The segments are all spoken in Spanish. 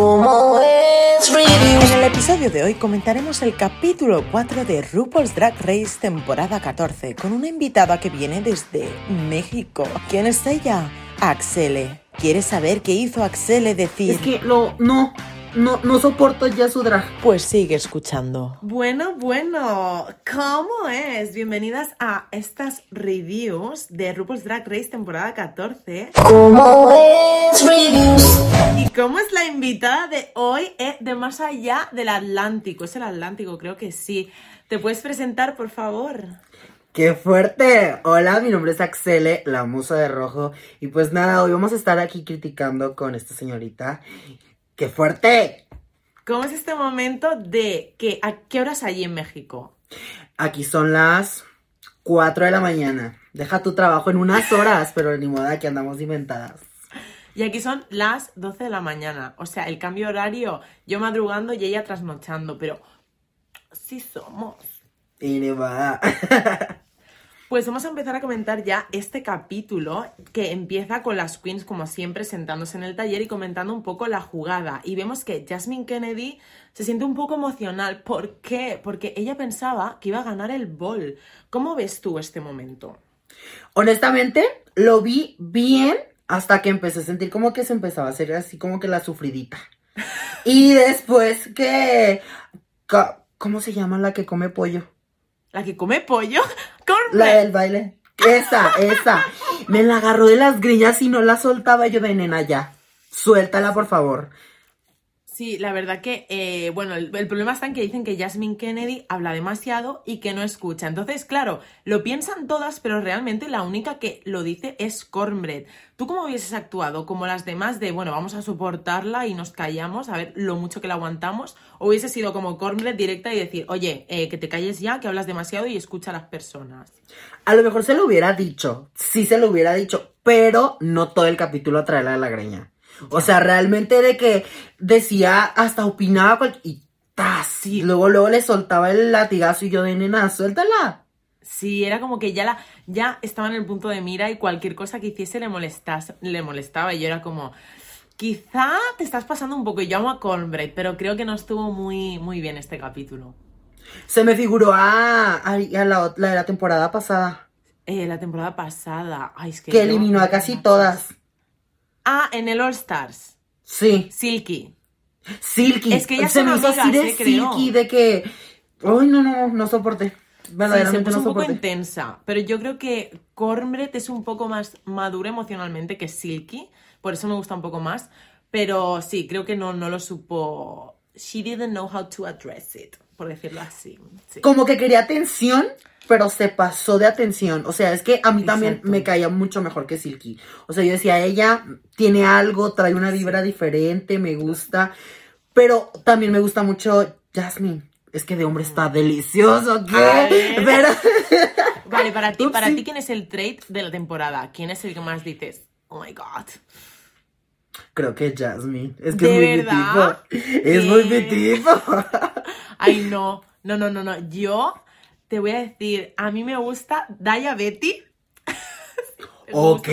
¿Cómo es En el episodio de hoy comentaremos el capítulo 4 de RuPaul's Drag Race temporada 14 con una invitada que viene desde México. ¿Quién es ella? Axele. ¿Quieres saber qué hizo Axele decir? Es que lo, no, no, no soporto ya su drag. Pues sigue escuchando. Bueno, bueno, ¿cómo es? Bienvenidas a estas reviews de RuPaul's Drag Race temporada 14. ¿Cómo es reviews? ¿Y cómo es la invitada de hoy eh, de más allá del Atlántico? ¿Es el Atlántico? Creo que sí. ¿Te puedes presentar, por favor? ¡Qué fuerte! Hola, mi nombre es Axele, la musa de rojo. Y pues nada, hoy vamos a estar aquí criticando con esta señorita. ¡Qué fuerte! ¿Cómo es este momento de que a qué horas hay en México? Aquí son las 4 de la mañana. Deja tu trabajo en unas horas, pero ni modo que andamos inventadas. Y aquí son las 12 de la mañana. O sea, el cambio horario, yo madrugando y ella trasnochando, pero sí somos. Y ni modo. Pues vamos a empezar a comentar ya este capítulo que empieza con las queens como siempre sentándose en el taller y comentando un poco la jugada. Y vemos que Jasmine Kennedy se siente un poco emocional. ¿Por qué? Porque ella pensaba que iba a ganar el bol. ¿Cómo ves tú este momento? Honestamente, lo vi bien hasta que empecé a sentir como que se empezaba a hacer así como que la sufridita. Y después que... ¿Cómo se llama la que come pollo? ¿La que come pollo? Cornbread. La del baile. Esa, esa. Me la agarró de las grillas y no la soltaba yo de nena ya. Suéltala, por favor. Sí, la verdad que, eh, bueno, el, problema está en que dicen que Jasmine Kennedy habla demasiado y que no escucha. Entonces, claro, lo piensan todas, pero realmente la única que lo dice es Cornbread. ¿Tú cómo hubieses actuado? ¿Como las demás de, bueno, vamos a soportarla y nos callamos, a ver lo mucho que la aguantamos? ¿O hubiese sido como Cornbread directa y decir, oye, eh, que te calles ya, que hablas demasiado y escucha a las personas? A lo mejor se lo hubiera dicho. Sí se lo hubiera dicho. Pero no todo el capítulo de la greña. O sea, realmente de que decía, hasta opinaba cual- y tas, y luego, luego le soltaba el latigazo y yo de nena, suéltala. Sí, era como que ya la, ya estaba en el punto de mira y cualquier cosa que hiciese le molestas, le molestaba. Y yo era como, quizá te estás pasando un poco. Yo amo a Cornbread, pero creo que no estuvo muy, muy bien este capítulo. Se me figuró a, a- a la, la de la temporada pasada. Eh, la temporada pasada, ay, es que. Que yo- eliminó a casi todas. Ah, en el All Stars. Sí. Silky. Silky. Es que ellas se me hizo así de silky, de que. Ay, no, no, no soporté. Sí, se puso no un poco intensa. Pero yo creo que Cornbread es un poco más madura emocionalmente que Silky. Por eso me gusta un poco más. Pero sí, creo que no, no lo supo. She didn't know how to address it, por decirlo así. Sí. Como que quería atención, pero se pasó de atención. O sea, es que a mí también Exacto. me caía mucho mejor que Silky. O sea, yo decía, ella tiene algo, trae una vibra diferente, me gusta. Pero también me gusta mucho Jasmine. Es que de hombre está delicioso, ¿qué? Pero... Vale, para ti, para ti, ¿quién es el trait de la temporada? ¿Quién es el que más dices? Oh my god. Creo que Jasmine. Es que ¿De es muy verdad? mi tipo. Es muy mi. Ay, no. No, no, no, no. Yo te voy a decir, a mí me gusta Daya Betty. Ok.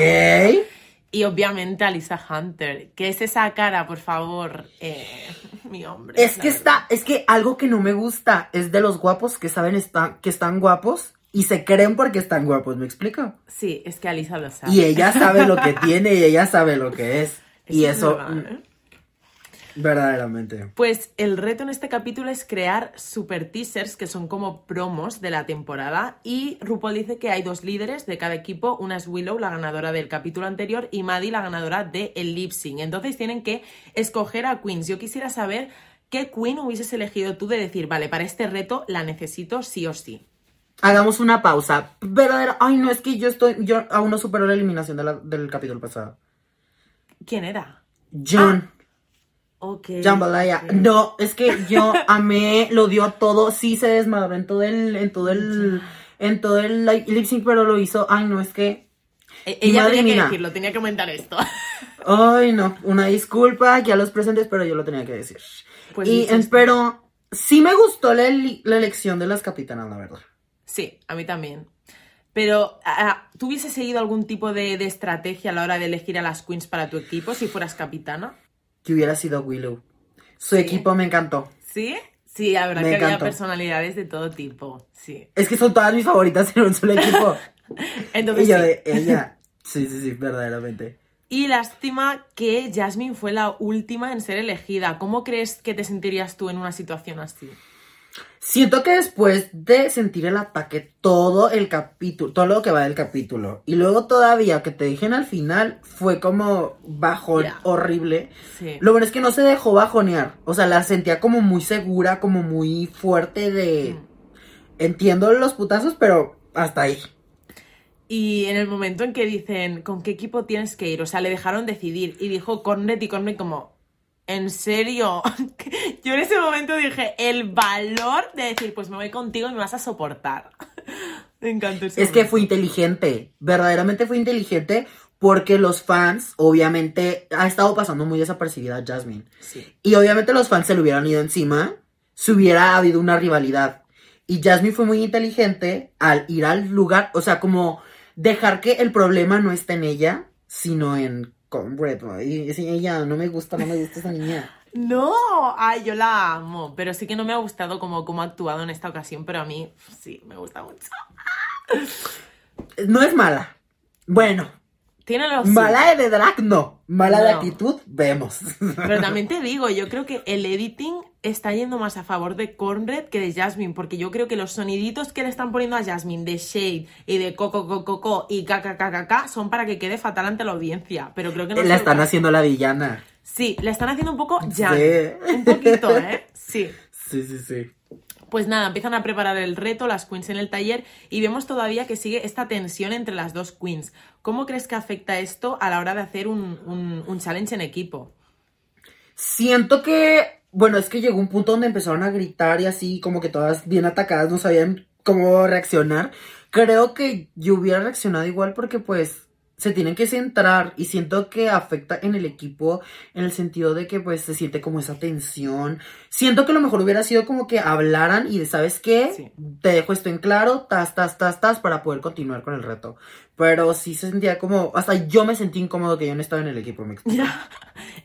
Y obviamente Alisa Hunter. que es esa cara, por favor? Eh, mi hombre. Es que verdad. está, es que algo que no me gusta es de los guapos que saben están, que están guapos y se creen porque están guapos, ¿me explico? Sí, es que Alisa lo sabe. Y ella sabe lo que tiene y ella sabe lo que es. Y es eso, verdad, ¿eh? mm, verdaderamente. Pues el reto en este capítulo es crear super teasers que son como promos de la temporada y RuPaul dice que hay dos líderes de cada equipo, una es Willow, la ganadora del capítulo anterior, y Maddie, la ganadora del el lip sync. Entonces tienen que escoger a queens. Yo quisiera saber qué queen hubieses elegido tú de decir, vale, para este reto la necesito sí o sí. Hagamos una pausa. Verdadera, ay no, es que yo estoy, yo aún no supero la eliminación de la- del capítulo pasado. ¿Quién era? John. Ok. Jambalaya. ok. No, es que yo amé, lo dio todo, sí se desmadró en todo el, en todo el, en todo el lip sync, pero lo hizo, ay no, es que, E- Ella tenía que mía. decirlo, tenía que comentar esto. ay no, una disculpa aquí a los presentes, pero yo lo tenía que decir. Pues y esto. pero sí me gustó la, la elección de las capitanas, la verdad. Sí, a mí también. Pero, ¿tú hubieses seguido algún tipo de, de estrategia a la hora de elegir a las queens para tu equipo si fueras capitana? Que hubiera sido Willow. Su Sí. equipo me encantó. ¿Sí? Sí, la verdad Me que había personalidades de todo tipo, sí. Es que son todas mis favoritas en un solo equipo. Entonces, y yo sí. de ella. Sí, sí, sí, verdaderamente. Y lástima que Jasmine fue la última en ser elegida. ¿Cómo crees que te sentirías tú en una situación así? Siento que después de sentir el ataque todo el capítulo, todo lo que va del capítulo, y luego todavía que te dijeron al final, fue como bajón horrible. Sí. Lo bueno es que no se dejó bajonear. O sea, la sentía como muy segura, como muy fuerte de... Mm. Entiendo los putazos, pero hasta ahí. Y en el momento en que dicen, ¿con qué equipo tienes que ir? O sea, le dejaron decidir. Y dijo Cornet y Cornet como, ¿en serio? Yo en ese momento dije, el valor de decir, pues me voy contigo y me vas a soportar. Me encantó ese Es que fue inteligente, verdaderamente fue inteligente porque los fans, obviamente, ha estado pasando muy desapercibida Jasmine. Sí. Y obviamente los fans se le hubieran ido encima si hubiera habido una rivalidad. Y Jasmine fue muy inteligente al ir al lugar, o sea, como dejar que el problema no esté en ella, sino en Conrad. Y sí, ella no me gusta, no me gusta esa niña. No, ay, yo la amo, pero sí que no me ha gustado como, como ha actuado en esta ocasión, pero a mí sí, me gusta mucho. No es mala. Bueno, Tiene los... mala de drag no. Mala de actitud, vemos. Pero también te digo, yo creo que el editing está yendo más a favor de Cornbread que de Jasmine, porque yo creo que los soniditos que le están poniendo a Jasmine de Shade y de Coco Coco Coco y KKKKK son para que quede fatal ante la audiencia, pero creo que no la están haciendo la villana. Sí, le están haciendo un poco Jan. Sí. Un poquito, ¿eh? Sí. Sí, sí, sí. Pues nada, empiezan a preparar el reto, las queens en el taller, y vemos todavía que sigue esta tensión entre las dos queens. ¿Cómo crees que afecta esto a la hora de hacer un, un- un challenge en equipo? Siento que, bueno, es que llegó un punto donde empezaron a gritar y así, como que todas bien atacadas, no sabían cómo reaccionar. Creo que yo hubiera reaccionado igual porque pues se tienen que centrar y siento que afecta en el equipo en el sentido de que pues se siente como esa tensión. Siento que lo mejor hubiera sido como que hablaran y de, ¿sabes qué? Sí. Te dejo esto en claro, tas, tas, tas, tas, para poder continuar con el reto. Pero sí se sentía como, hasta yo me sentí incómodo que yo no estaba en el equipo, me explico.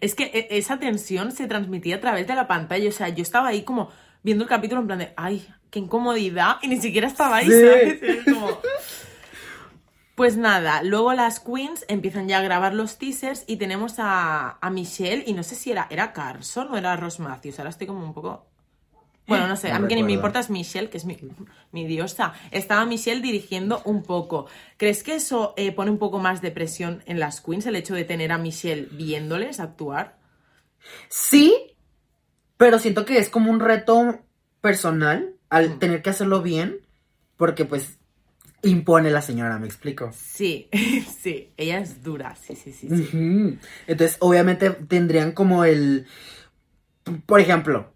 Es que e- esa tensión se transmitía a través de la pantalla. O sea, yo estaba ahí como viendo el capítulo en plan de, ay, qué incomodidad. Y ni siquiera estaba ahí, Sí. ¿sabes? Como- Pues nada, luego las queens empiezan ya a grabar los teasers y tenemos a, a Michelle y no sé si era, era Carson o era Ross Matthews. Ahora estoy como un poco... Bueno, no sé, No a mí quien me importa es Michelle, que es mi, mi diosa. Estaba Michelle dirigiendo un poco. ¿Crees que eso eh, pone un poco más de presión en las queens, el hecho de tener a Michelle viéndoles actuar? Sí, pero siento que es como un reto personal al Mm. tener que hacerlo bien, porque pues impone la señora, me explico. Sí, sí, ella es dura, sí, sí, sí. sí. Entonces, obviamente tendrían como el, por ejemplo,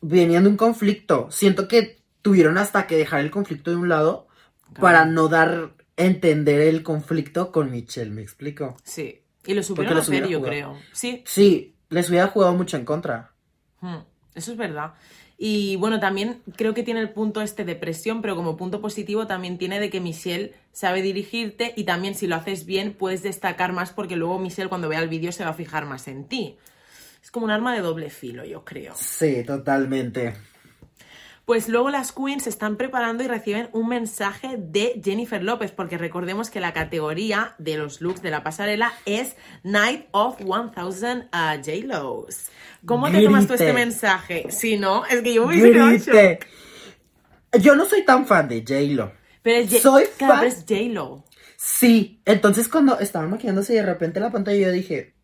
venían de un conflicto, siento que tuvieron hasta que dejar el conflicto de un lado para no dar a entender el conflicto con Michelle, me explico. Sí, y lo supieron hacer, yo creo. Sí, Sí, les hubiera jugado mucho en contra. Hmm, Eso es verdad. Y bueno, también creo que tiene el punto este de presión, pero como punto positivo también tiene de que Michelle sabe dirigirte y también si lo haces bien puedes destacar más porque luego Michelle cuando vea el vídeo se va a fijar más en ti. Es como un arma de doble filo, yo creo. Sí, totalmente. Pues luego las queens se están preparando y reciben un mensaje de Jennifer López, porque recordemos que la categoría de los looks de la pasarela es Night of 1000 uh, J-Los. ¿Cómo te tomas tú este mensaje? Si no, es que yo me hubiese. Yo no soy tan fan de J-Lo. Pero es J- Soy fan. J-Lo. Sí, entonces cuando estaban maquillándose y de repente la pantalla yo dije,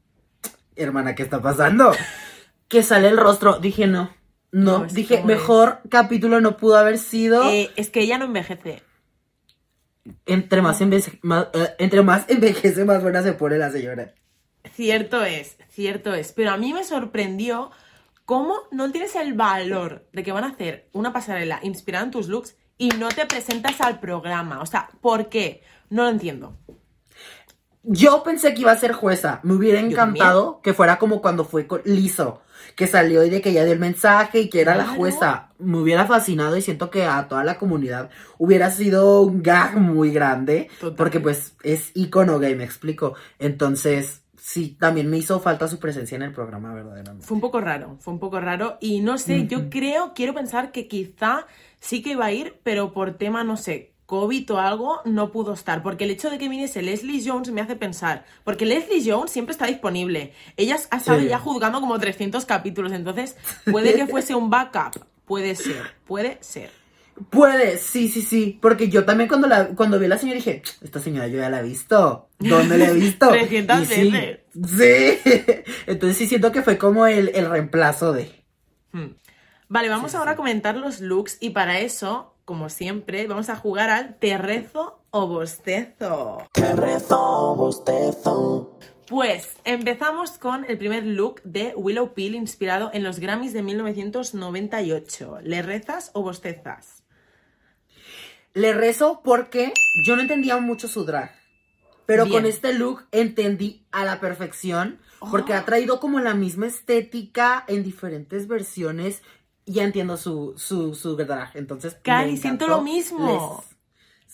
hermana, ¿qué está pasando? que sale el rostro, dije no, no, dije es. mejor capítulo no pudo haber sido Eh, es que ella no envejece. entre más, envejece, más, eh, entre más envejece más buena se pone la señora. Cierto es, cierto es. Pero a mí me sorprendió cómo no tienes el valor de que van a hacer una pasarela inspirada en tus looks y no te presentas al programa. O sea, ¿por qué? No lo entiendo. Yo pensé que iba a ser jueza, me hubiera encantado que fuera como cuando fue con Lizo, que salió y de que ella dio el mensaje y que era la jueza. Me hubiera fascinado y siento que a toda la comunidad hubiera sido un gag muy grande, porque pues es icono gay, me explico. Entonces, sí, también me hizo falta su presencia en el programa, verdaderamente. Fue un poco raro, fue un poco raro. Y no sé, yo creo, quiero pensar que quizá sí que iba a ir, pero por tema, no sé, COVID o algo, no pudo estar. Porque el hecho de que viniese Leslie Jones me hace pensar. Porque Leslie Jones siempre está disponible. Ella ha estado Sí. ya juzgando como 300 capítulos. Entonces, puede que fuese un backup. Puede ser, puede ser. Puede, sí, sí, sí. Porque yo también cuando la, cuando vi a la señora dije, esta señora yo ya la he visto. ¿Dónde la he visto? 300 Y sí, veces. Sí. Entonces sí siento que fue como el, el reemplazo de. Hmm. Vale, vamos ahora a comentar los looks. Y para eso, como siempre, vamos a jugar al te rezo o bostezo. Te rezo, bostezo. Pues empezamos con el primer look de Willow Peel inspirado en los Grammys de 1998. ¿Le rezas o bostezas? Le rezo porque yo no entendía mucho su drag. Pero Bien. con este look entendí a la perfección. Porque Oh. ha traído como la misma estética en diferentes versiones. Ya entiendo su, su, su drag. Entonces. Cari, siento lo mismo. Les-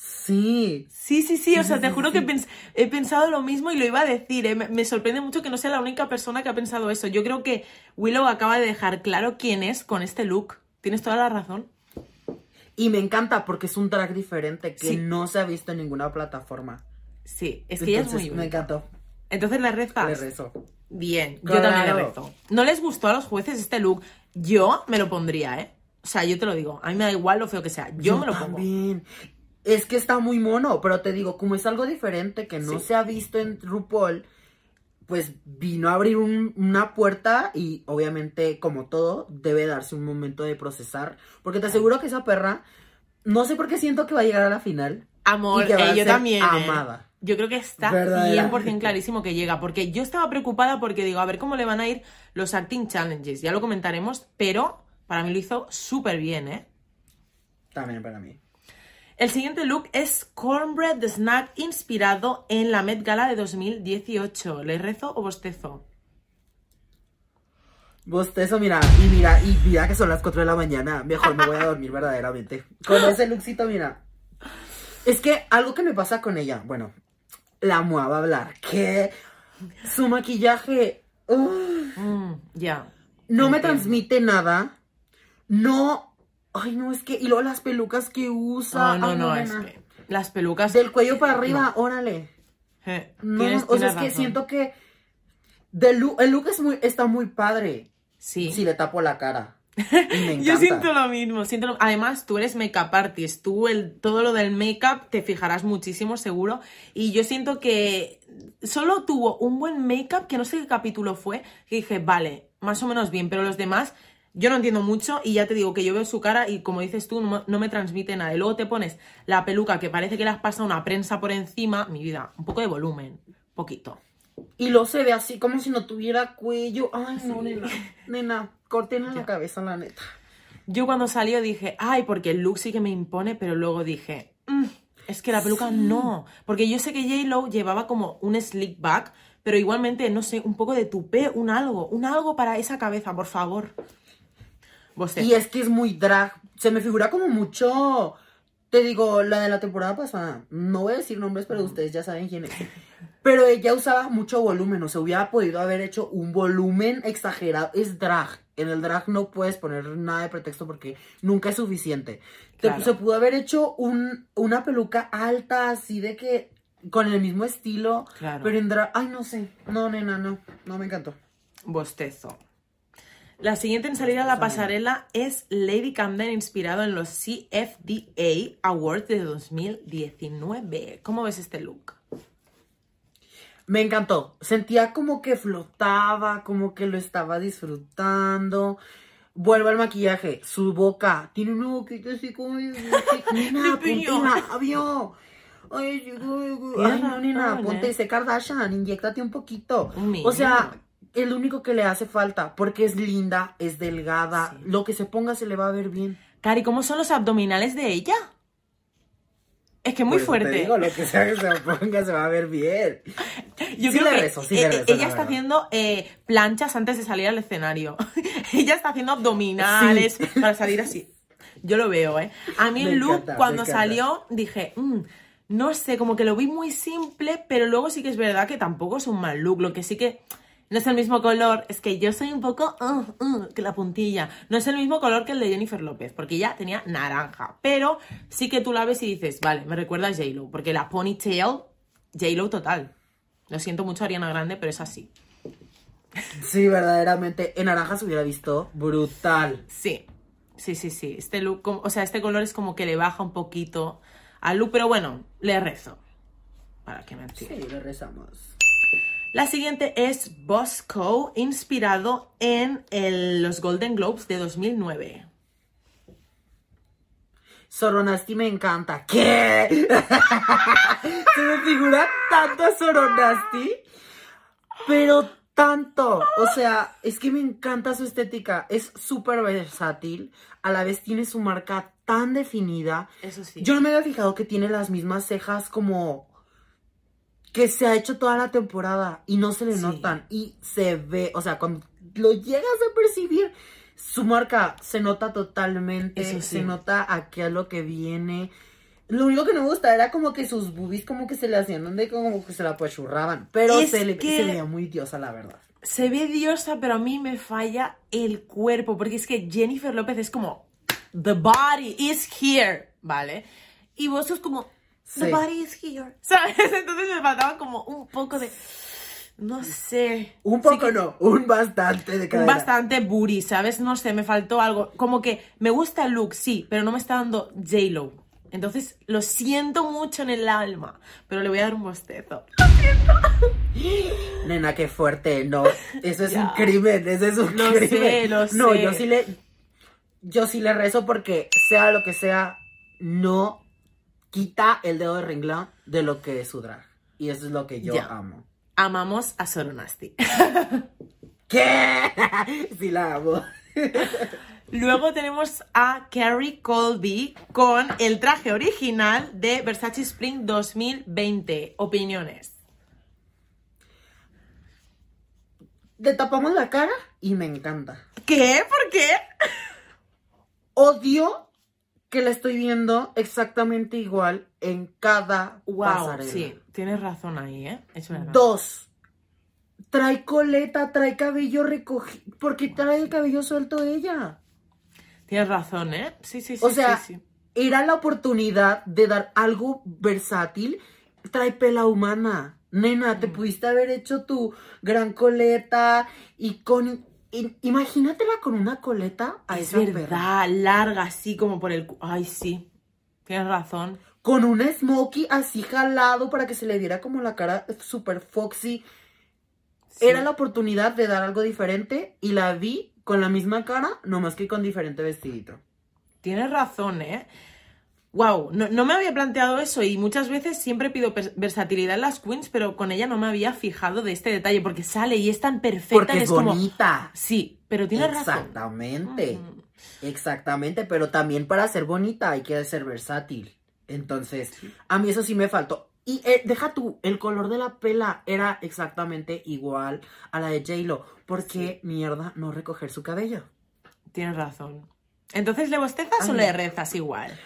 Sí. Sí, sí, sí, o Sí, sea, sí, te sí, juro que pens- he pensado lo mismo y lo iba a decir. ¿eh? Me, me sorprende mucho que no sea la única persona que ha pensado eso. Yo creo que Willow acaba de dejar claro quién es con este look. Tienes toda la razón. Y me encanta porque es un drag diferente que no se ha visto en ninguna plataforma. Sí, es que ella es muy Me encantó. Entonces le rezas. Le rezo. Bien, yo también le rezo. No les gustó a los jueces este look. Yo me lo pondría, ¿eh? O sea, yo te lo digo. A mí me da igual lo feo que sea. Yo, me lo pongo. también. Es que está muy mono, pero te digo, como es algo diferente que no Sí. se ha visto en RuPaul, pues vino a abrir un- una puerta y obviamente, como todo, debe darse un momento de procesar. Porque te aseguro que esa perra, no sé por qué siento que va a llegar a la final. Amor, y que va eh, a yo ser también. ¿eh? Yo creo que está Verdaderamente. 100% clarísimo que llega. Porque yo estaba preocupada porque digo, a ver cómo le van a ir los acting challenges. Ya lo comentaremos, pero para mí lo hizo súper bien, ¿eh? También para mí. El siguiente look es Cornbread the Snack inspirado en la Met Gala de 2018. ¿Le rezo o bostezo? Bostezo, mira, y mira, y mira que son las 4 de la mañana. Mejor me voy a dormir verdaderamente. Con ese lookcito, mira. Es que algo que me pasa con ella, bueno, la amo a hablar, que su maquillaje Mm, ya. no me transmite nada. No, ay no, es que, y luego las pelucas que usa. No, no, ay, no, es que las pelucas... Del cuello para arriba, órale. Eh, No, tienes- o sea, es que siento que look, el look es muy, está muy padre. Sí. Si le tapo la cara. Me. Yo siento lo mismo, siento lo- Además, tú eres makeup artist, tú el, todo lo del makeup te fijarás muchísimo, seguro. Y yo siento que solo tuvo un buen makeup, que no sé qué capítulo fue, que dije, vale, más o menos bien, pero los demás yo no entiendo mucho y ya te digo que yo veo su cara y como dices tú, no, me- no me transmite nada. Y luego te pones la peluca que parece que le has pasado una prensa por encima, mi vida, un poco de volumen, poquito. Y lo se ve así como si no tuviera cuello. Ay, no, nena. Nena, corten la cabeza, la neta. Yo cuando salió dije, ay, porque el look sí que me impone, pero luego dije, "Mm, es que la peluca no. Porque yo sé que J-Lo llevaba como un slick back, pero igualmente, no sé, un poco de tupé, un algo, un algo para esa cabeza, por favor. Bostezo. Y es que es muy drag. Se me figura como mucho. Te digo, la de la temporada pasada. No voy a decir nombres, pero ustedes ya saben quién es. Pero ella usaba mucho volumen. O sea, hubiera podido haber hecho un volumen exagerado. Es drag. En el drag no puedes poner nada de pretexto porque nunca es suficiente. Claro. se pudo haber hecho un, una peluca alta, así de que. Con el mismo estilo. Claro. Pero en drag. Ay, no sé. No, nena, no. No me encantó. Bostezo. La siguiente en salir a la pasarela es Lady Camden, inspirado en los CFDA Awards de 2019. ¿Cómo ves este look? Me encantó. Sentía como que flotaba, como que lo estaba disfrutando. Vuelvo al maquillaje. Su boca tiene una boquita así como. De ponte labio. Ay, sí, ay, no, razón, ponte ese Kardashian, inyectate un poquito. Un O sea, el único que le hace falta, porque es linda, es delgada, Sí. lo que se ponga se le va a ver bien. Cari, ¿cómo son los abdominales de ella? Es que muy Por eso te fuerte. digo, lo que sea que se ponga se va a ver bien. Yo Sí creo que rezo, sí eh, rezo, ella la está haciendo eh, planchas antes de salir al escenario. ella está haciendo abdominales para salir así. Yo lo veo, ¿eh? A mí Me el look, encanta, cuando salió, dije, "Mm, no sé, como que lo vi muy simple, pero luego sí que es verdad que tampoco es un mal look. Lo que sí que no es el mismo color, es que yo soy un poco uh, uh, que la puntilla. No es el mismo color que el de Jennifer López, porque ella tenía naranja. Pero sí que tú la ves y dices, vale, me recuerda a J-Lo, porque la ponytail, J-Lo total. Lo siento mucho, Ariana Grande, pero es así. Sí, verdaderamente. En naranja se hubiera visto brutal. Sí, sí, sí, sí. Este look, o sea, este color es como que le baja un poquito al look, pero bueno, le rezo. Para que me entiendan. Sí, le rezamos. La siguiente es Bosco, inspirado en el- los Golden Globes de 2009. Soronasti me encanta. ¿Qué? Se me figura tanto a Soronasti. Pero tanto. O sea, es que me encanta su estética. Es súper versátil. A la vez tiene su marca tan definida. Eso sí. Yo no me había fijado que tiene las mismas cejas como que se ha hecho toda la temporada y no se le Sí. notan y se ve, o sea, cuando lo llegas a percibir, su marca se nota totalmente, sí. se nota a qué es lo que viene. Lo único que no me gustaba era como que sus boobies como que se le hacían donde como que se la apachurraban, pero Es se, le, que- se veía muy diosa la verdad. Se ve diosa, pero a mí me falla el cuerpo, porque es que Jennifer López es como, the body is here, ¿vale? Y vos sos como, the Sí. body is here, ¿sabes? Entonces me faltaba como un poco de, no sé. Un poco que- no, un bastante de un cadera. bastante booty, ¿sabes? No sé, me faltó algo. Como que me gusta el look, sí, pero no me está dando J-Lo. Entonces, lo siento mucho en el alma, pero le voy a dar un bostezo. Nena, qué fuerte, no. Eso es un crimen, eso es un Lo crimen. sé, lo No, sé. yo sí le. Yo sí le rezo porque, sea lo que sea, no quita el dedo de renglón de lo que es su drag. Y eso es lo que yo amo. Amamos a Soronasti. ¿Qué? sí la amo. Luego tenemos a Carrie Colby con el traje original de Versace Spring 2020. Opiniones. Le tapamos la cara y me encanta. ¿Qué? ¿Por qué? Odio que la estoy viendo exactamente igual en cada Wow, pasarela. sí, tienes razón ahí, ¿eh? Es. Dos. Trae coleta, trae cabello recogido. ¿Por qué trae el cabello suelto ella? Tienes razón, ¿eh? Sí, sí, sí. O sea, sí, sí. era la oportunidad de dar algo versátil. Trae pela humana. Nena, te pudiste haber hecho tu gran coleta y con... imagínatela con una coleta a Es esa perra. verdad, larga así como por el... Ay, sí. Tienes razón. Con un smokey así jalado para que se le diera como la cara super foxy. Sí. Era la oportunidad de dar algo diferente y la vi con la misma cara, nomás que con diferente vestidito. Tienes razón, ¿eh? Wow, no, no me había planteado eso y muchas veces siempre pido versatilidad en las queens, pero con ella no me había fijado de este detalle porque sale y es tan perfecta Porque es como... bonita. Sí, pero tienes razón. Exactamente. Mm. Exactamente, pero también para ser bonita hay que ser versátil. Entonces, a mí eso sí me faltó. Y eh, deja tú, el color de la pela era exactamente igual a la de J-Lo. ¿Por qué mierda no recoger su cabello? Tienes razón. Entonces, ¿le bostezas o le rezas igual?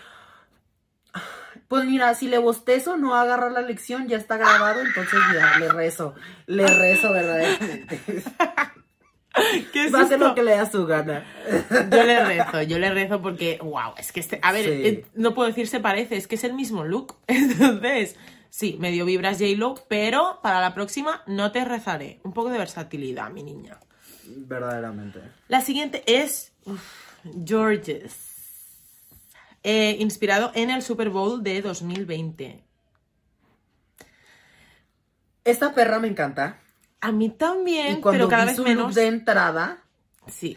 Pues mira, si le bostezo, no agarrar la lección, ya está grabado, entonces ya, le rezo. Le rezo verdaderamente. ¿Qué Va a hacer lo que le da su gana. Yo le rezo, yo le rezo porque, wow, es que este, a ver, Sí. eh, no puedo decir se parece, es que es el mismo look. Entonces, sí, medio vibras J-Lo, pero para la próxima no te rezaré. Un poco de versatilidad, mi niña. Verdaderamente. La siguiente es uf, Georges, eh, inspirado en el Super Bowl de 2020. Esta perra me encanta. A mí también, Y cuando pero cada vi vez su menos. look de entrada, Sí,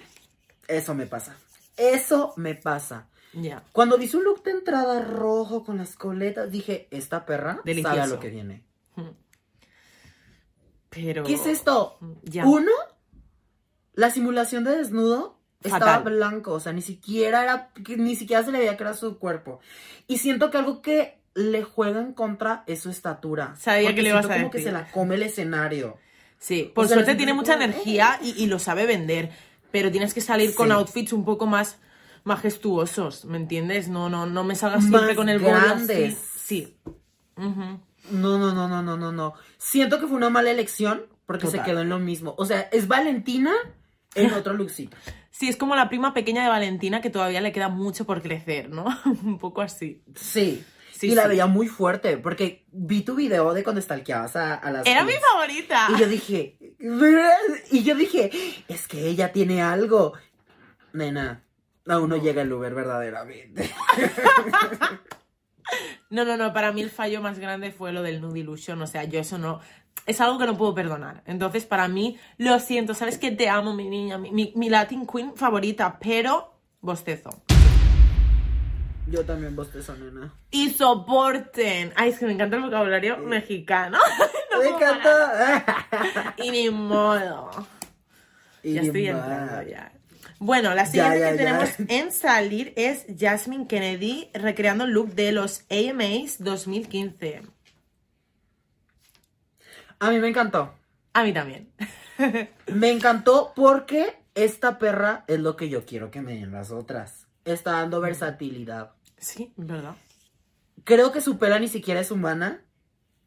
eso me pasa. Eso me pasa. ya. Cuando vi su look de entrada rojo con las coletas, dije, esta perra Delicioso. sabe a lo que viene. Pero. ¿Qué es esto? Ya. Uno, la simulación de desnudo estaba Fatal. blanco, o sea, ni siquiera era, ni siquiera se le veía que era su cuerpo. Y siento que algo que le juega en contra es su estatura. Sabía que le siento a como que se la come el escenario. Sí, por O sea, suerte tiene mucha como, energía y, y lo sabe vender, pero tienes que salir con outfits un poco más majestuosos, ¿me entiendes? No, no, no me salgas Más siempre con el grandes. Sí, Ujú. No, no, no, no, no, no, no. Siento que fue una mala elección porque Total. se quedó en lo mismo. O sea, es Valentina en otro lookcito. Sí, es como la prima pequeña de Valentina que todavía le queda mucho por crecer, ¿no? Un poco así. Sí. Sí, y la sí. veía muy fuerte porque vi tu video de cuando stalkeabas a, a las Era mi favorita. Y yo dije, y yo dije, es que ella tiene algo. Nena, aún no, llega el Uber verdaderamente. No, no, no, para mí el fallo más grande fue lo del Nude Illusion, o sea, yo eso no... Es algo que no puedo perdonar. Entonces, para mí, lo siento, sabes que te amo, mi niña, mi, mi- mi Latin Queen favorita, pero bostezo. Yo también bostezo, nena. Y soporten. Ay, es que me encanta el vocabulario mexicano. No Me encantó. Y ni modo. Y Ya estoy entrando ya. Bueno, la siguiente ya, que ya. tenemos en salir es Jasmine Kennedy recreando el look de los AMAs 2015. A mí me encantó. A mí también. Me encantó porque esta perra es lo que yo quiero que me den las otras. Está dando versatilidad. Sí, ¿verdad? Creo que su pela ni siquiera es humana.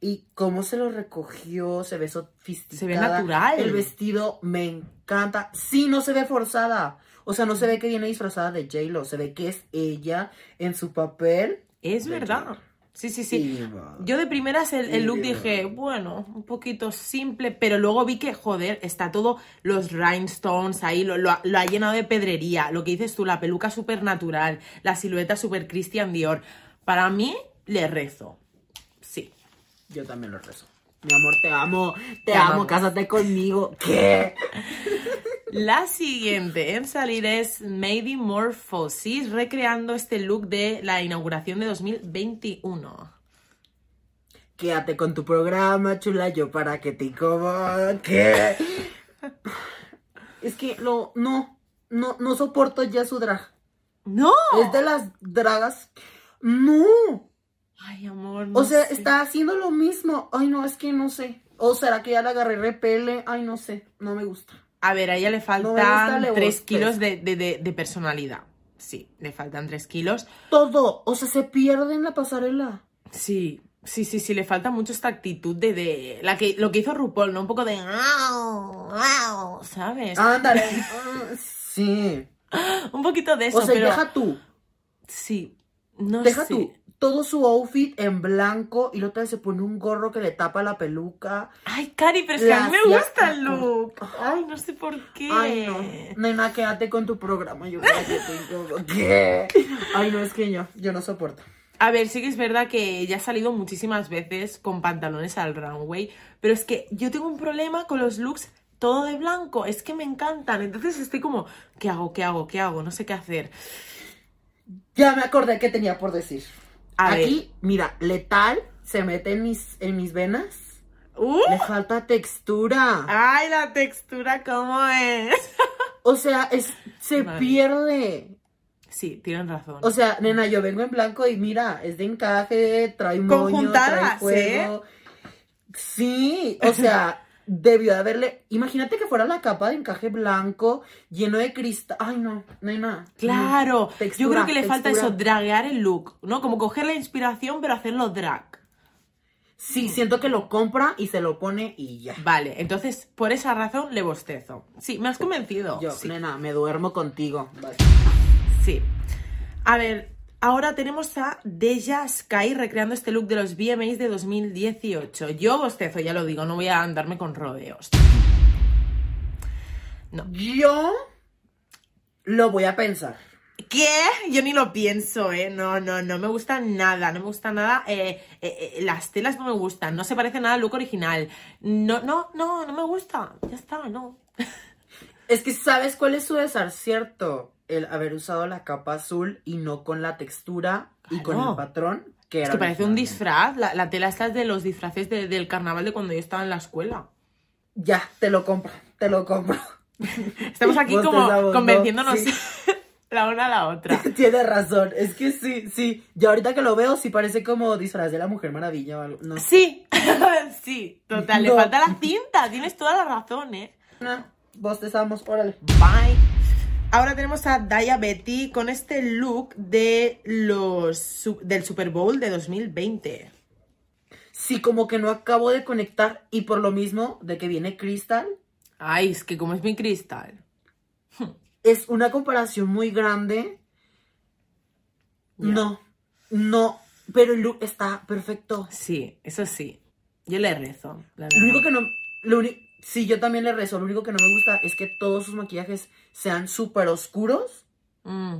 Y cómo se lo recogió, se ve sofisticada. Se ve natural. El vestido me encanta. Sí, no se ve forzada. O sea, no se ve que viene disfrazada de J-Lo. Se ve que es ella en su papel. Es verdad. J-Lo. Sí, sí, sí. Yo de primeras el, el look dije, bueno, un poquito simple, pero luego vi que, joder, está todo los rhinestones ahí, lo, lo ha- lo ha llenado de pedrería. Lo que dices tú, la peluca súper natural, la silueta súper Christian Dior. Para mí, le rezo. Sí. Yo también lo rezo. Mi amor, te amo. Te, Te amo. amamos. Cásate conmigo. ¿Qué? La siguiente en salir es Maybe Morphosis, recreando este look de la inauguración de 2021. Quédate con tu programa, chula, yo para que te incomode. ¿Qué? Es que no, no, no, no soporto ya su drag. ¡No! Es de las dragas. No. Ay, amor, no O sea, sé. está haciendo lo mismo. Ay, no, es que no sé. O será que ya la agarré repele. Ay, no sé. No me gusta. A ver, a ella le No faltan 3 gusta. kilos de, de- de- de personalidad. Sí, le faltan 3 kilos. Todo. O sea, se pierde en la pasarela. Sí, sí, sí, sí, le falta mucho esta actitud de, de la que, lo que hizo RuPaul, ¿no? Un poco de... ¿Sabes? Ándale. Sí. Un poquito de eso, O sea, pero... deja tú. Sí, no Deja sé. tú. Todo su outfit en blanco y la otra se pone un gorro que le tapa la peluca. Ay, Cari, pero es que a mí me gusta el look. Ay, no sé por qué. Ay, no. Nena, quédate con tu programa. Yo tengo... ¿Qué? Ay, no, es que yo, yo no soporto. A ver, sí que es verdad que ya ha salido muchísimas veces con pantalones al runway, pero es que yo tengo un problema con los looks todo de blanco, es que me encantan, entonces estoy como, ¿qué hago? ¿Qué hago? ¿Qué hago? No sé qué hacer. Ya me acordé que tenía por decir. A Aquí, mira, letal se mete en mis, en mis venas. ¡Uh! Le falta textura. ¡Ay, la textura cómo es! O sea, es, se pierde. Sí, tienen razón. O sea, nena, yo vengo en blanco y mira, es de encaje, trae moño, trae Conjuntadas, juego. Sí, o sea, debió de haberle. Imagínate que fuera la capa de encaje blanco, lleno de cristal. Ay, no, nena. Claro, no. yo Textura, creo que le falta eso, draguear el look, ¿no? Como coger la inspiración pero hacerlo drag. Sí, siento que lo compra y se lo pone y ya. Vale, entonces por esa razón le bostezo. Sí, me has convencido. Yo, sí. nena, me duermo contigo. Vale. Sí. A ver, ahora tenemos a Deja Sky recreando este look de los VMAs de 2018. Yo bostezo, ya lo digo, no voy a andarme con rodeos. No. Yo lo voy a pensar. ¿Qué? Yo ni lo pienso, ¿eh? No, no, no me gusta nada, no me gusta nada. eh, eh, eh, las telas no me gustan, no se parece nada al look original. No, no, no, no me gusta. Ya está, no. Es que sabes cuál es su desacierto. El haber usado la capa azul y no con la textura y con el patrón que Es que parece un disfraz. La, la tela esta es de los disfraces de- del carnaval de cuando yo estaba en la escuela. Ya, te lo compro, te lo compro. Estamos aquí Vos como sabes, ¿no? convenciéndonos Sí. la una a la otra. Tienes razón, es que sí, sí. Yo ahorita que lo veo, sí parece como disfraz de la Mujer Maravilla o algo. No, Sí, sí, total, le falta la cinta, tienes toda la razón, ¿eh? no, vos te órale. Bye. Ahora tenemos a Daya Betty con este look de los del Super Bowl de 2020. sí, como que no acabo de conectar. Y por lo mismo de que viene Crystal, Ay, es que como es mi cristal. es una comparación muy grande. No, no. Pero el look está perfecto. Sí, eso sí. Yo le rezo. la Lo único que no. Lo sí, yo también le rezo. Lo único que no me gusta es que todos sus maquillajes sean súper oscuros. Mm,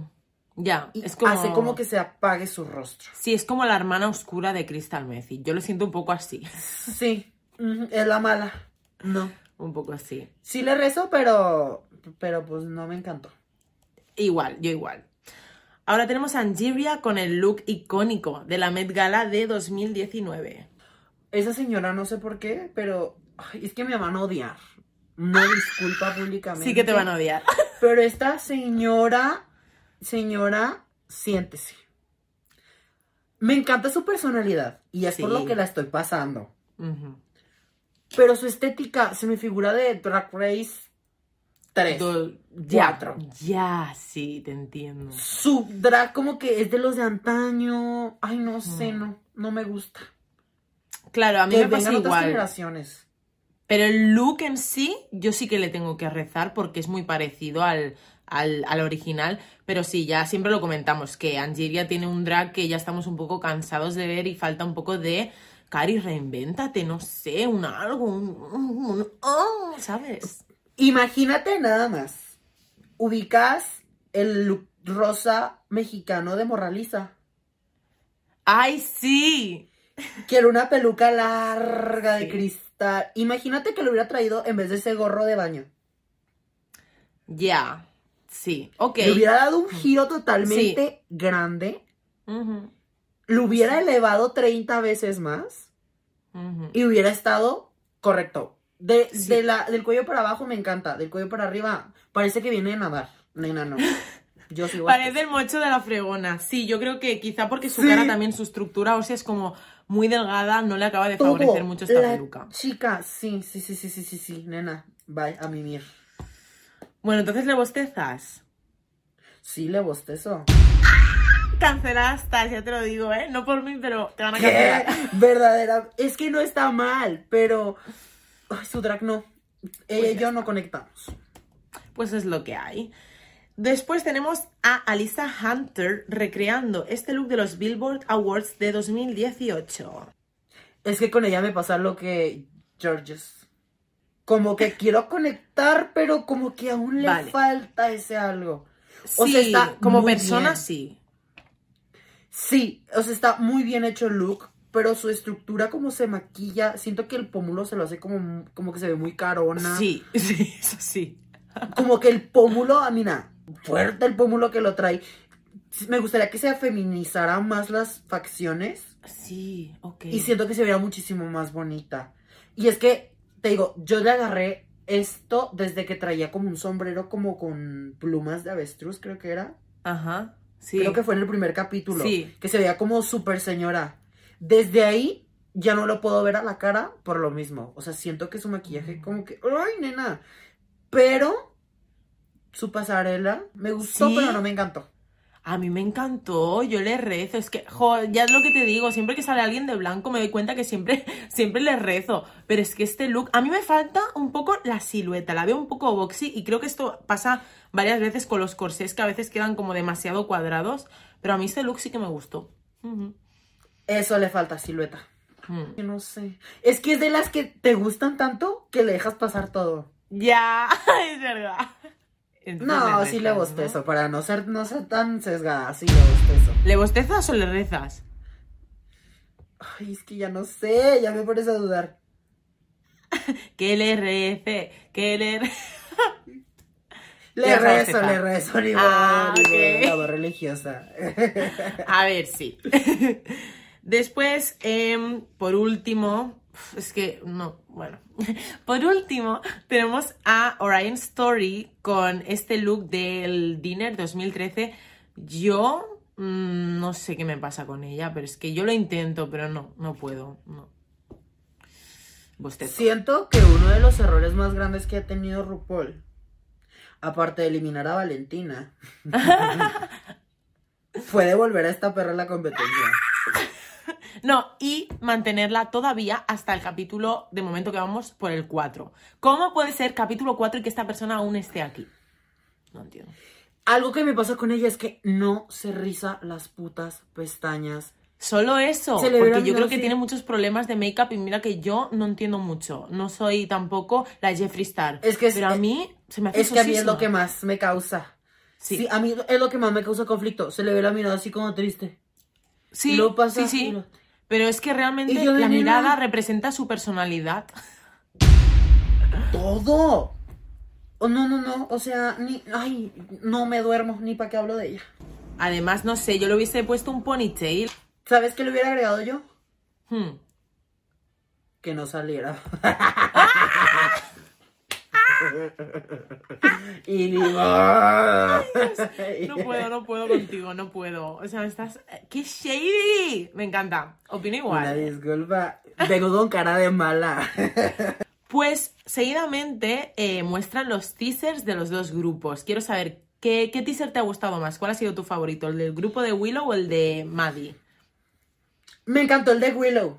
Ya, Y es como... hace como que se apague su rostro. Sí, es como la hermana oscura de Crystal Method. Yo lo siento un poco así. Sí, es la mala. No. Un poco así. Sí le rezo, pero. Pero pues no me encantó. Igual, yo igual. Ahora tenemos a Angeria con el look icónico de la Met Gala de 2019. Esa señora no sé por qué, pero. ay, es que me van a odiar. No disculpa públicamente. Sí que te van a odiar. Pero esta señora. Señora, siéntese. Me encanta su personalidad. Y es por lo que la estoy pasando. Pero su estética se me figura de Drag Race 3. Do- ya, sí, te entiendo. Su drag como que es de los de antaño. Ay, no sé, Mm. no. No me gusta. Claro, a mí que me pasa igual. generaciones. Pero el look en sí, yo sí que le tengo que rezar porque es muy parecido al, al, al original. Pero sí, ya siempre lo comentamos, que Angeria tiene un drag que ya estamos un poco cansados de ver y falta un poco de... Cari, reinvéntate, no sé, un algo, un... un- un- oh, ¿Sabes? Imagínate nada más. Ubicas el look rosa mexicano de Morraliza. ¡Ay, sí! Quiero una peluca larga de Sí. cristal. Imagínate que lo hubiera traído en vez de ese gorro de baño. Ya, sí, ok. Le hubiera dado un giro totalmente grande. Lo hubiera elevado 30 veces más. Y hubiera estado correcto. De, Sí. de la, del cuello para abajo me encanta. Del cuello para arriba parece que viene de nadar. Nena, no. Yo sigo Parece el mocho de la fregona. Sí, yo creo que quizá porque su cara también, su estructura ósea es como muy delgada, no le acaba de favorecer mucho esta La peluca. Chica, sí, sí, sí, sí, sí, sí, sí, nena. Bye, a mimir. Bueno, entonces le bostezas. Sí, le bostezo. Cancelada estás, ya te lo digo, ¿eh? No por mí, pero te van a ¿Qué? cancelar. Verdadera. Es que no está mal, pero. Ay, su drag no. Ella Pues yo no conectamos. Pues es lo que hay. Después tenemos a Alisa Hunter recreando este look de los Billboard Awards de 2018. Es que con ella me pasa lo que Georges. Como que quiero conectar, pero como que aún le Vale. falta ese algo. O sí, sea, está como persona bien. sí. Sí, o sea, está muy bien hecho el look, pero su estructura como se maquilla, siento que el pómulo se lo hace como, como que se ve muy carona. Sí, sí, eso sí. Como que el pómulo, ah, mira, fuerte el pómulo que lo trae. Me gustaría que se feminizaran más las facciones Sí, ok. y siento que se vería muchísimo más bonita. Y es que, te digo, yo le agarré esto desde que traía como un sombrero como con plumas de avestruz, creo que era. Ajá, sí. Creo que fue en el primer capítulo. Sí. Que se veía como súper señora. Desde ahí ya no lo puedo ver a la cara por lo mismo. O sea, siento que su maquillaje como que... ¡Ay, nena! Pero su pasarela me gustó, Sí. pero no me encantó. A mí me encantó, yo le rezo, es que, jo, ya es lo que te digo, siempre que sale alguien de blanco me doy cuenta que siempre, siempre le rezo, pero es que este look, a mí me falta un poco la silueta, la veo un poco boxy y creo que esto pasa varias veces con los corsés que a veces quedan como demasiado cuadrados, pero a mí este look sí que me gustó. Eso le falta silueta. Mm. No sé. Es que es de las que te gustan tanto que le dejas pasar todo. Ya, es verdad. No, sí le bostezo. ¿no? Para no ser, no ser tan sesgada, sí le bostezo. ¿Le bostezas o le rezas? Ay, es que ya no sé, ya me pones a dudar. Que le rece, que le re- Le rezo, le rezo, ni Ah, modo, ni modo, ok. la voz religiosa. A ver, sí. Después, em, por último, es que no, bueno. Por último, tenemos a Orion Story con este look del Dinner 2013. Yo mm, no sé qué me pasa con ella, pero es que yo lo intento, pero no, no puedo. No. Bostezo. Siento que uno de los errores más grandes que ha tenido RuPaul, aparte de eliminar a Valentina, fue devolver a esta perra la competencia. No, y mantenerla todavía hasta el capítulo, de momento que vamos por el 4. ¿Cómo puede ser capítulo 4 y que esta persona aún esté aquí? No entiendo. Algo que me pasa con ella es que no se riza las putas pestañas. Solo eso, porque yo creo que así. tiene muchos problemas de make-up y mira que yo no entiendo mucho. No soy tampoco la Jeffree Star. Es que es- pero a mí se me hace Es que a mí es lo sosísima. que más me causa. Sí. Sí. a mí es lo que más me causa conflicto. Se le ve la mirada así como triste. Sí, pasa sí, sí. lo- Pero es que realmente la mirada representa su personalidad. Todo. Oh, no, no, no. O sea, ni. Ay, no me duermo ni para qué hablo de ella. Además, no sé, yo le hubiese puesto un ponytail. ¿Sabes qué le hubiera agregado yo? Hmm. Que no saliera. y digo. No puedo, no puedo contigo, no puedo. O sea, estás... ¡Qué shady! Me encanta. Opino Una igual. disculpa. Vengo con cara de mala. Pues, seguidamente eh, muestran los teasers de los dos grupos. Quiero saber, ¿qué, ¿qué teaser te ha gustado más? ¿Cuál ha sido tu favorito? ¿El del grupo de Willow o el de Maddie? Me encantó el de Willow.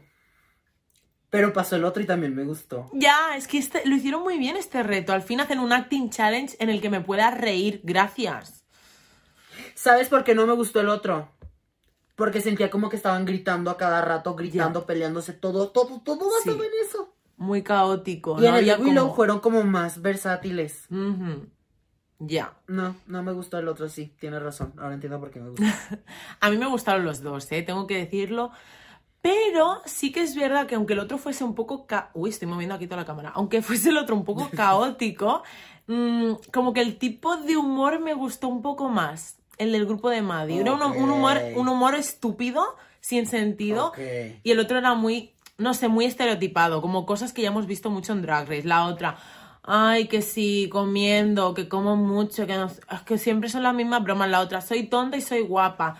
Pero pasó el otro y también me gustó. Ya, es que este, lo hicieron muy bien este reto. Al fin hacen un acting challenge en el que me pueda reír. Gracias. ¿Sabes por qué no me gustó el otro? Porque sentía como que estaban gritando a cada rato, gritando, peleándose, todo, todo, todo basado Sí. en eso. Muy caótico. Y en ¿no? el Willow como- fueron como más versátiles. Ya. No, no me gustó el otro, sí, tienes razón. Ahora entiendo por qué me gusta. A mí me gustaron los dos, ¿eh? tengo que decirlo. Pero sí que es verdad que aunque el otro fuese un poco... ca- Uy, estoy moviendo aquí toda la cámara. Aunque fuese el otro un poco caótico, mm, como que el tipo de humor me gustó un poco más. El del grupo de Maddie. Era un, un humor, un humor estúpido, sin sentido. Y el otro era muy, no sé, muy estereotipado. Como cosas que ya hemos visto mucho en Drag Race. La otra... Ay, que sí, comiendo, que como mucho, que no, es que siempre son las mismas bromas. La otra, soy tonta y soy guapa.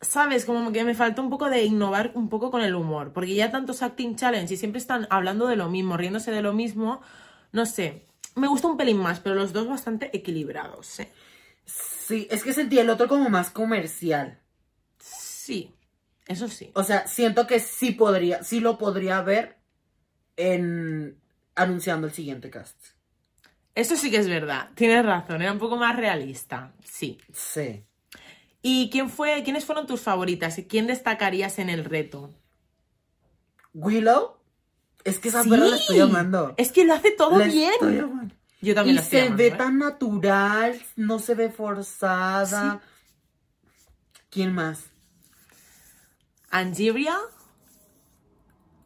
¿Sabes? Como que me falta un poco de innovar un poco con el humor. Porque ya tantos acting challenge y siempre están hablando de lo mismo, riéndose de lo mismo. No sé. Me gusta un pelín más, pero los dos bastante equilibrados, ¿eh? Sí, es que sentí el otro como más comercial. Sí, eso sí. O sea, siento que sí podría, sí lo podría ver en anunciando el siguiente cast. Eso sí que es verdad. Tienes razón, era un poco más realista. Sí. Sí. ¿Y quién fue, quiénes fueron tus favoritas? ¿Quién destacarías en el reto? Willow, es que esa Sí. perra la estoy amando. Es que lo hace todo La bien. estoy amando. Yo también Y lo estoy se amando, ve ¿eh? tan natural, no se ve forzada. ¿Quién más? Angeria,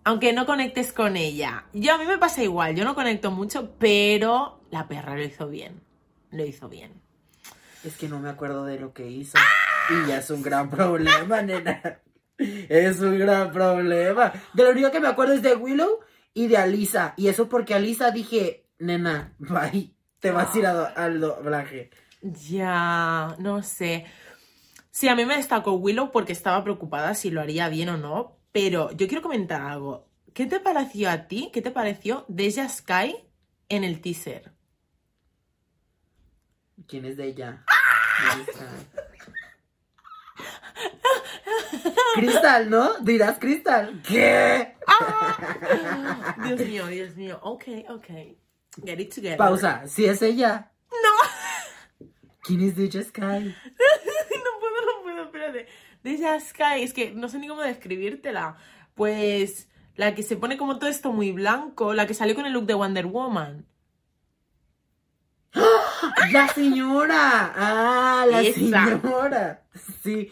aunque no conectes con ella. Yo a mí me pasa igual, yo no conecto mucho, pero la perra lo hizo bien. Lo hizo bien. Es que no me acuerdo de lo que hizo. Y ya es un gran problema, nena. Es un gran problema. De lo único que me acuerdo es de Willow y de Alisa. Y eso porque Alisa dije, nena, bye. Te vas a ir a al doblaje. Ya, no sé. Sí, a mí me destacó Willow porque estaba preocupada si lo haría bien o no, pero yo quiero comentar algo. ¿Qué te pareció a ti? ¿Qué te pareció Deja Sky en el teaser? ¿Quién es de ella? Cristal, ¿no? Dirás Cristal. ¿Qué? Dios mío, Dios mío. Ok, ok. Get it together. Pausa. Si es ella. No. ¿Quién es de Sky? no puedo, no puedo, espérate. Deja Sky, es que no sé ni cómo describírtela. Pues la que se pone como todo esto muy blanco, la que salió con el look de Wonder Woman. La señora. Ah, la Esa. señora. Sí.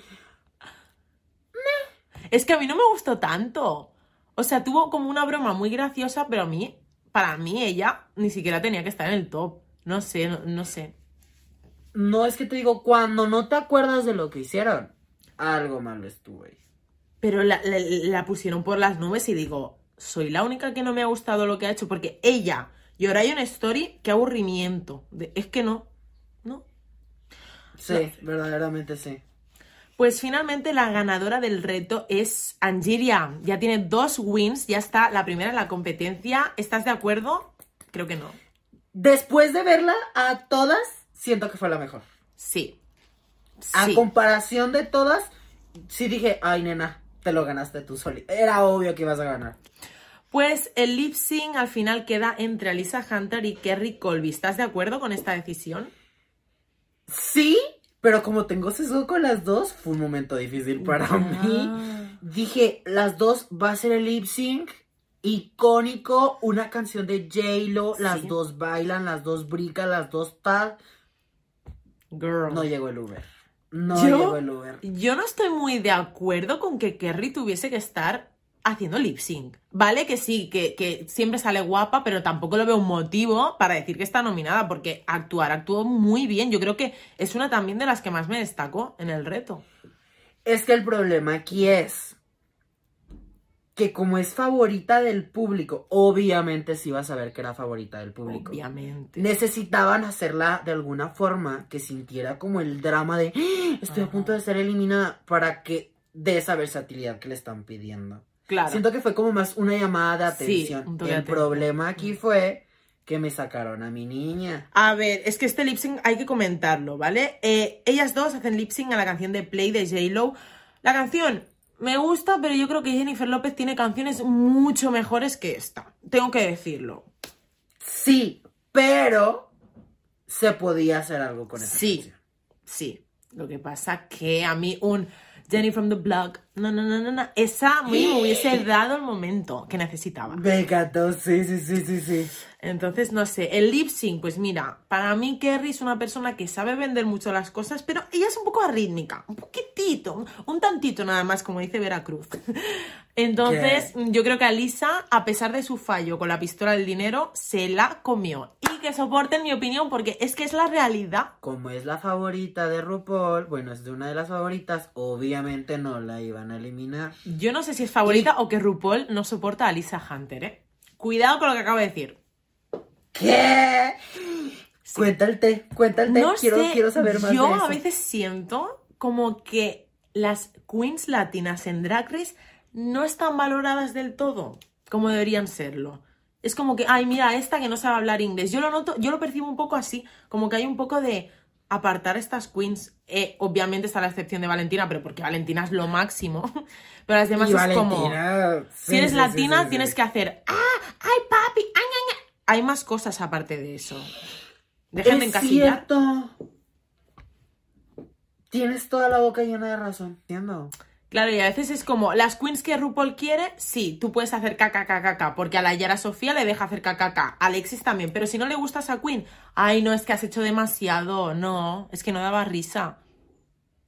Es que a mí no me gustó tanto. O sea, tuvo como una broma muy graciosa, pero a mí, para mí, ella ni siquiera tenía que estar en el top. No sé, no, no sé. No es que te digo, cuando no te acuerdas de lo que hicieron, algo malo estuvo ahí. Pero la, la- la pusieron por las nubes y digo, soy la única que no me ha gustado lo que ha hecho, porque ella llora en story, qué aburrimiento. De- es que no, no. Sí, verdaderamente sí. Pues finalmente la ganadora del reto es Angiria. Ya tiene dos wins, ya está la primera en la competencia. ¿Estás de acuerdo? Creo que no. Después de verla a todas, siento que fue la mejor. Sí. A comparación de todas, sí dije, ay, nena, te lo ganaste tú solito. Era obvio que ibas a ganar. Pues el lip sync al final queda entre Alisa Hunter y Kerry Colby. ¿Estás de acuerdo con esta decisión? Sí, pero como tengo sesgo con las dos, fue un momento difícil para Ah. mí. Dije, las dos va a ser el lip sync icónico, una canción de J-Lo, las dos bailan, las dos brincan, las dos tal. Girl. No llegó el Uber. No ¿Yo? llegó el Uber. Yo no estoy muy de acuerdo con que Kerry tuviese que estar haciendo lip sync. Vale que sí, que, que siempre sale guapa, pero tampoco lo veo un motivo para decir que está nominada, porque actuar actuó muy bien. Yo creo que es una también de las que más me destacó en el reto. Es que el problema aquí es que como es favorita del público, obviamente sí vas a ver que era favorita del público. Obviamente. Necesitaban hacerla de alguna forma que sintiera como el drama de "Ah, estoy a punto de ser eliminada para que de esa versatilidad que le están pidiendo. Claro. Siento que fue como más una llamada de Sí, atención. un el atención. problema aquí fue que me sacaron a mi niña. A ver, es que este lip sync hay que comentarlo, ¿vale? Eh, ellas dos hacen lip sync a la canción de Play de J-Lo. La canción me gusta, pero yo creo que Jennifer López tiene canciones mucho mejores que esta. Tengo que decirlo. Sí, pero se podía hacer algo con esa Sí. canción. Sí. Lo que pasa que a mí un Jenny from the Block, no, no, no, no, no, esa mí me hubiese dado el momento que necesitaba. Me encantó, sí, sí, sí, sí, sí. Entonces, no sé, el lip sync, pues mira, para mí Kerry es una persona que sabe vender mucho las cosas, pero ella es un poco arrítmica, un poquitito, un- tantito nada más, como dice Veracruz. Entonces, yo creo que Alisa, a pesar de su fallo con la pistola del dinero, se la comió. Y que soporten mi opinión, porque es que es la realidad. Como es la favorita de RuPaul, bueno, es de una de las favoritas, obviamente no la iban a eliminar. Yo no sé si es favorita o que RuPaul no soporta a Alisa Hunter, ¿eh? Cuidado con lo que acabo de decir. ¿Qué? El té. No quiero, sé, quiero saber más yo de eso. a veces siento como que las queens latinas en Drag Race no están valoradas del todo como deberían serlo. Es como que, ay, mira, esta que no sabe hablar inglés. Yo lo noto, yo lo percibo un poco así, como que hay un poco de apartar estas queens. Eh, obviamente está la excepción de Valentina, pero porque Valentina es lo máximo. Pero las demás Y es como, sí, si eres sí, latina, sí, sí, tienes sí. que hacer, ah, ay, papi, ay". Hay más cosas aparte de eso. De Es encasillar. cierto. Tienes toda la boca llena de razón. Entiendo. Claro, y a veces es como, las queens que RuPaul quiere, sí, tú puedes hacer KKKKK, porque a la Yara Sofía le deja hacer KKK, a Alexis también, pero si no le gusta a esa queen, ay, no, es que has hecho demasiado, no, es que no daba risa.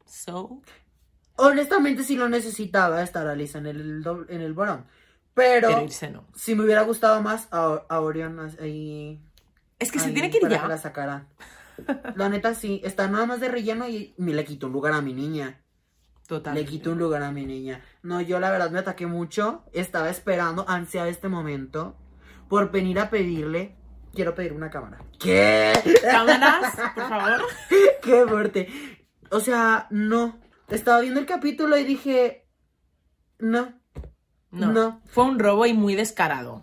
So, Honestamente sí lo necesitaba estar Alisa en el, doble- en el varón. Pero, pero irse no. si me hubiera gustado más a, a Orion ahí. Es que se ahí tiene que ir para ya. la sacaran. La neta sí, está nada más de relleno y me le quito un lugar a mi niña. Total. Le quito un lugar a mi niña. No, yo la verdad me ataqué mucho. Estaba esperando, ansiaba este momento. Por venir a pedirle. Quiero pedir una cámara. ¿Qué? Cámaras, por favor. Qué fuerte. O sea, no. Estaba viendo el capítulo y dije. No. No. No. Fue un robo y muy descarado.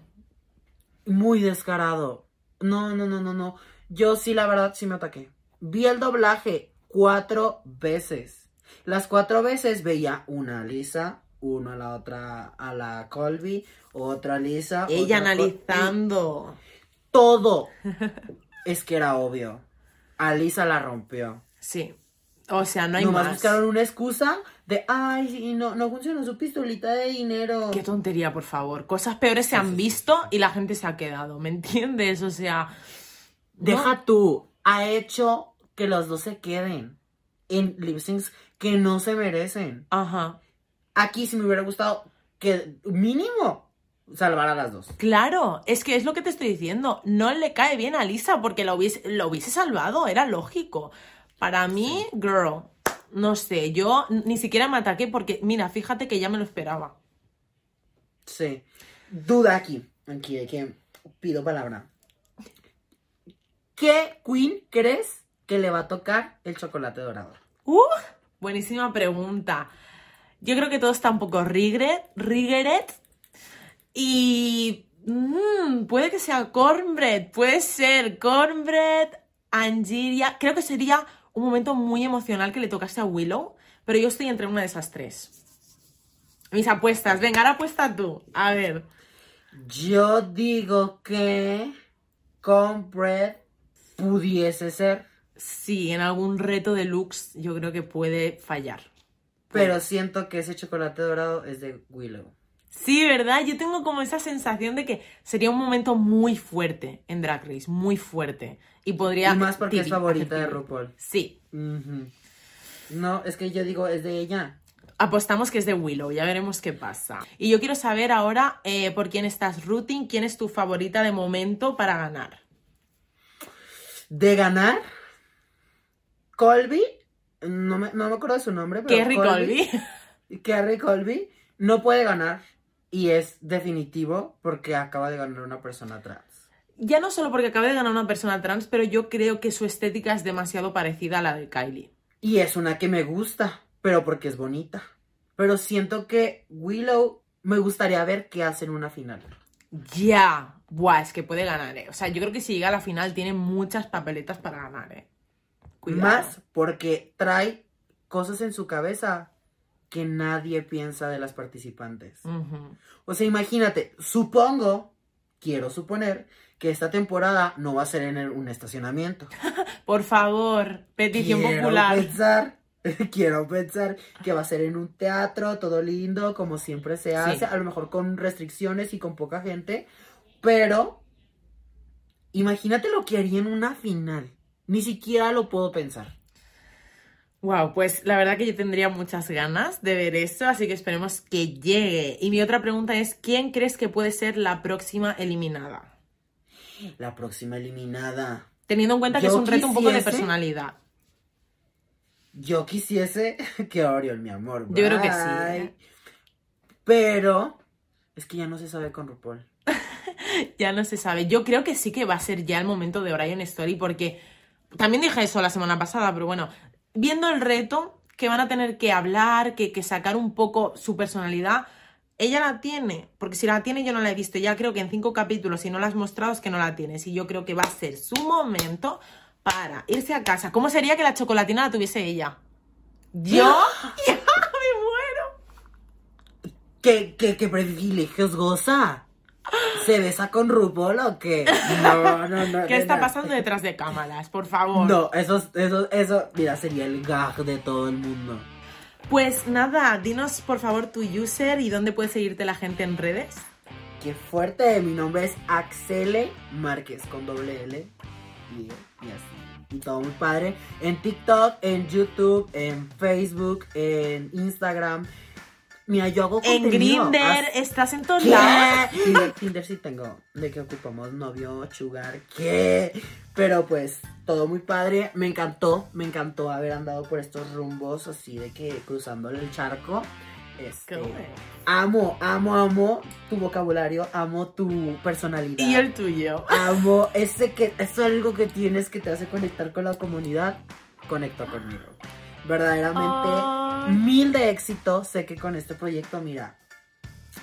Muy descarado. No, no, no, no, no. Yo sí, la verdad, sí me ataqué. Vi el doblaje cuatro veces. Las cuatro veces veía una a Lisa, una a la otra, a la Colby, otra a Lisa. Ella otra a Col- analizando. Todo. es que era obvio. A Lisa la rompió. Sí. O sea, no hay Nomás más. buscaron una excusa de, ay, sí, no, no funciona su pistolita de dinero. Qué tontería, por favor. Cosas peores se han visto y la gente se ha quedado, ¿me entiendes? O sea, Deja tú, ha hecho que los dos se queden en lip syncs que no se merecen. ajá. Aquí sí me hubiera gustado que mínimo salvar a las dos. Claro, es que es lo que te estoy diciendo. No le cae bien a Lisa porque lo hubiese, lo hubiese salvado, era lógico. Para mí, girl, no sé, yo ni siquiera me ataqué porque, mira, fíjate que ya me lo esperaba. Sí. Duda aquí. Aquí, de que pido palabra. ¿Qué queen crees que le va a tocar el chocolate dorado? Uh, buenísima pregunta. Yo creo que todo está un poco regret, regret. Y mm, puede que sea cornbread, puede ser cornbread, Angiria. Creo que sería un momento muy emocional que le tocase a Willow, pero yo estoy entre una de esas tres. Mis apuestas. Venga, ahora apuesta tú. A ver. Yo digo que Compred pudiese ser, Sí, en algún reto de looks yo creo que puede fallar. pero siento que ese chocolate dorado es de Willow. Sí, ¿verdad? Yo tengo como esa sensación de que sería un momento muy fuerte en Drag Race, muy fuerte. Y podría... Y más porque es favorita de. RuPaul. Sí. No, es que yo digo, es de ella. Apostamos que es de Willow, ya veremos qué pasa. Y yo quiero saber ahora eh, por quién estás rooting, quién es tu favorita de momento para ganar. De ganar, Colby, no me, no me acuerdo de su nombre, pero Kerry Colby. Kerry Colby no puede ganar y es definitivo porque acaba de ganar una persona trans. Ya no solo porque acaba de ganar una persona trans, pero yo creo que su estética es demasiado parecida a la de Kylie. Y es una que me gusta, pero porque es bonita. Pero siento que Willow me gustaría ver qué hace en una final. Ya. Buah, es que puede ganar, eh. O sea, yo creo que si llega a la final tiene muchas papeletas para ganar, eh. Cuidado. Más porque trae cosas en su cabeza que nadie piensa de las participantes. O sea, imagínate, supongo, quiero suponer, que esta temporada no va a ser en el- un estacionamiento. Por favor, petición quiero popular. Pensar, quiero pensar que va a ser en un teatro, todo lindo, como siempre se hace, a lo mejor con restricciones y con poca gente, pero imagínate lo que haría en una final. Ni siquiera lo puedo pensar. Wow, pues la verdad que yo tendría muchas ganas de ver eso, así que esperemos que llegue. Y mi otra pregunta es, ¿quién crees que puede ser la próxima eliminada? La próxima eliminada. Teniendo en cuenta que Yo es un reto un poco de personalidad. Yo quisiese que Oriol, mi amor. Yo creo que sí, bye. ¿eh? Pero es que ya no se sabe con RuPaul. Ya no se sabe. Yo creo que sí que va a ser ya el momento de Orion Story porque también dije eso la semana pasada, pero bueno, viendo el reto que van a tener que hablar, que, que sacar un poco su personalidad, ella la tiene, porque si la tiene yo no la he visto, ya creo que en cinco capítulos, si no la has mostrado es que no la tienes y yo creo que va a ser su momento para irse a casa. ¿Cómo sería que la chocolatina la tuviese ella? Yo ya me muero. ¿Qué, qué, qué privilegios goza? ¿Se besa con RuPaul o qué? No, no, no. ¿Qué está pasando detrás de cámaras? Por favor. No, eso, eso, eso, mira, sería el gag de todo el mundo. Pues nada, dinos por favor tu user y dónde puede seguirte la gente en redes. Qué fuerte, mi nombre es Axele Márquez con doble L y, y así. Y todo muy padre. En TikTok, en YouTube, en Facebook, en Instagram. Mira, yo hago En contenido. Grinder, Haz- estás en todos lados. ¿Qué? Tinder, Tinder sí tengo. De que ocupamos novio, sugar, ¿qué? Pero pues, todo muy padre. Me encantó, me encantó haber andado por estos rumbos así de que cruzando el charco. Este, Qué bueno. amo, amo, amo tu vocabulario, amo tu personalidad. Y el tuyo. Amo ese que es algo que tienes que te hace conectar con la comunidad. Conecto conmigo. Verdaderamente mil de éxito. Sé que con este proyecto, mira,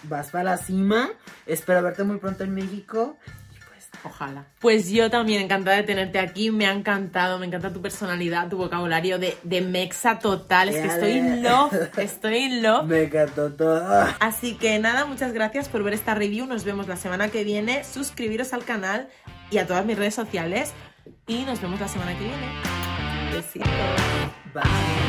vas para la cima. Espero verte muy pronto en México. Y pues, Ojalá. Pues yo también encantada de tenerte aquí. Me ha encantado, me encanta tu personalidad, tu vocabulario de, de mexa total. Es que estoy in love, estoy in love. me encantó todo. Así que nada, muchas gracias por ver esta review. Nos vemos la semana que viene. Suscribiros al canal y a todas mis redes sociales. Y nos vemos la semana que viene. Besitos. Bye.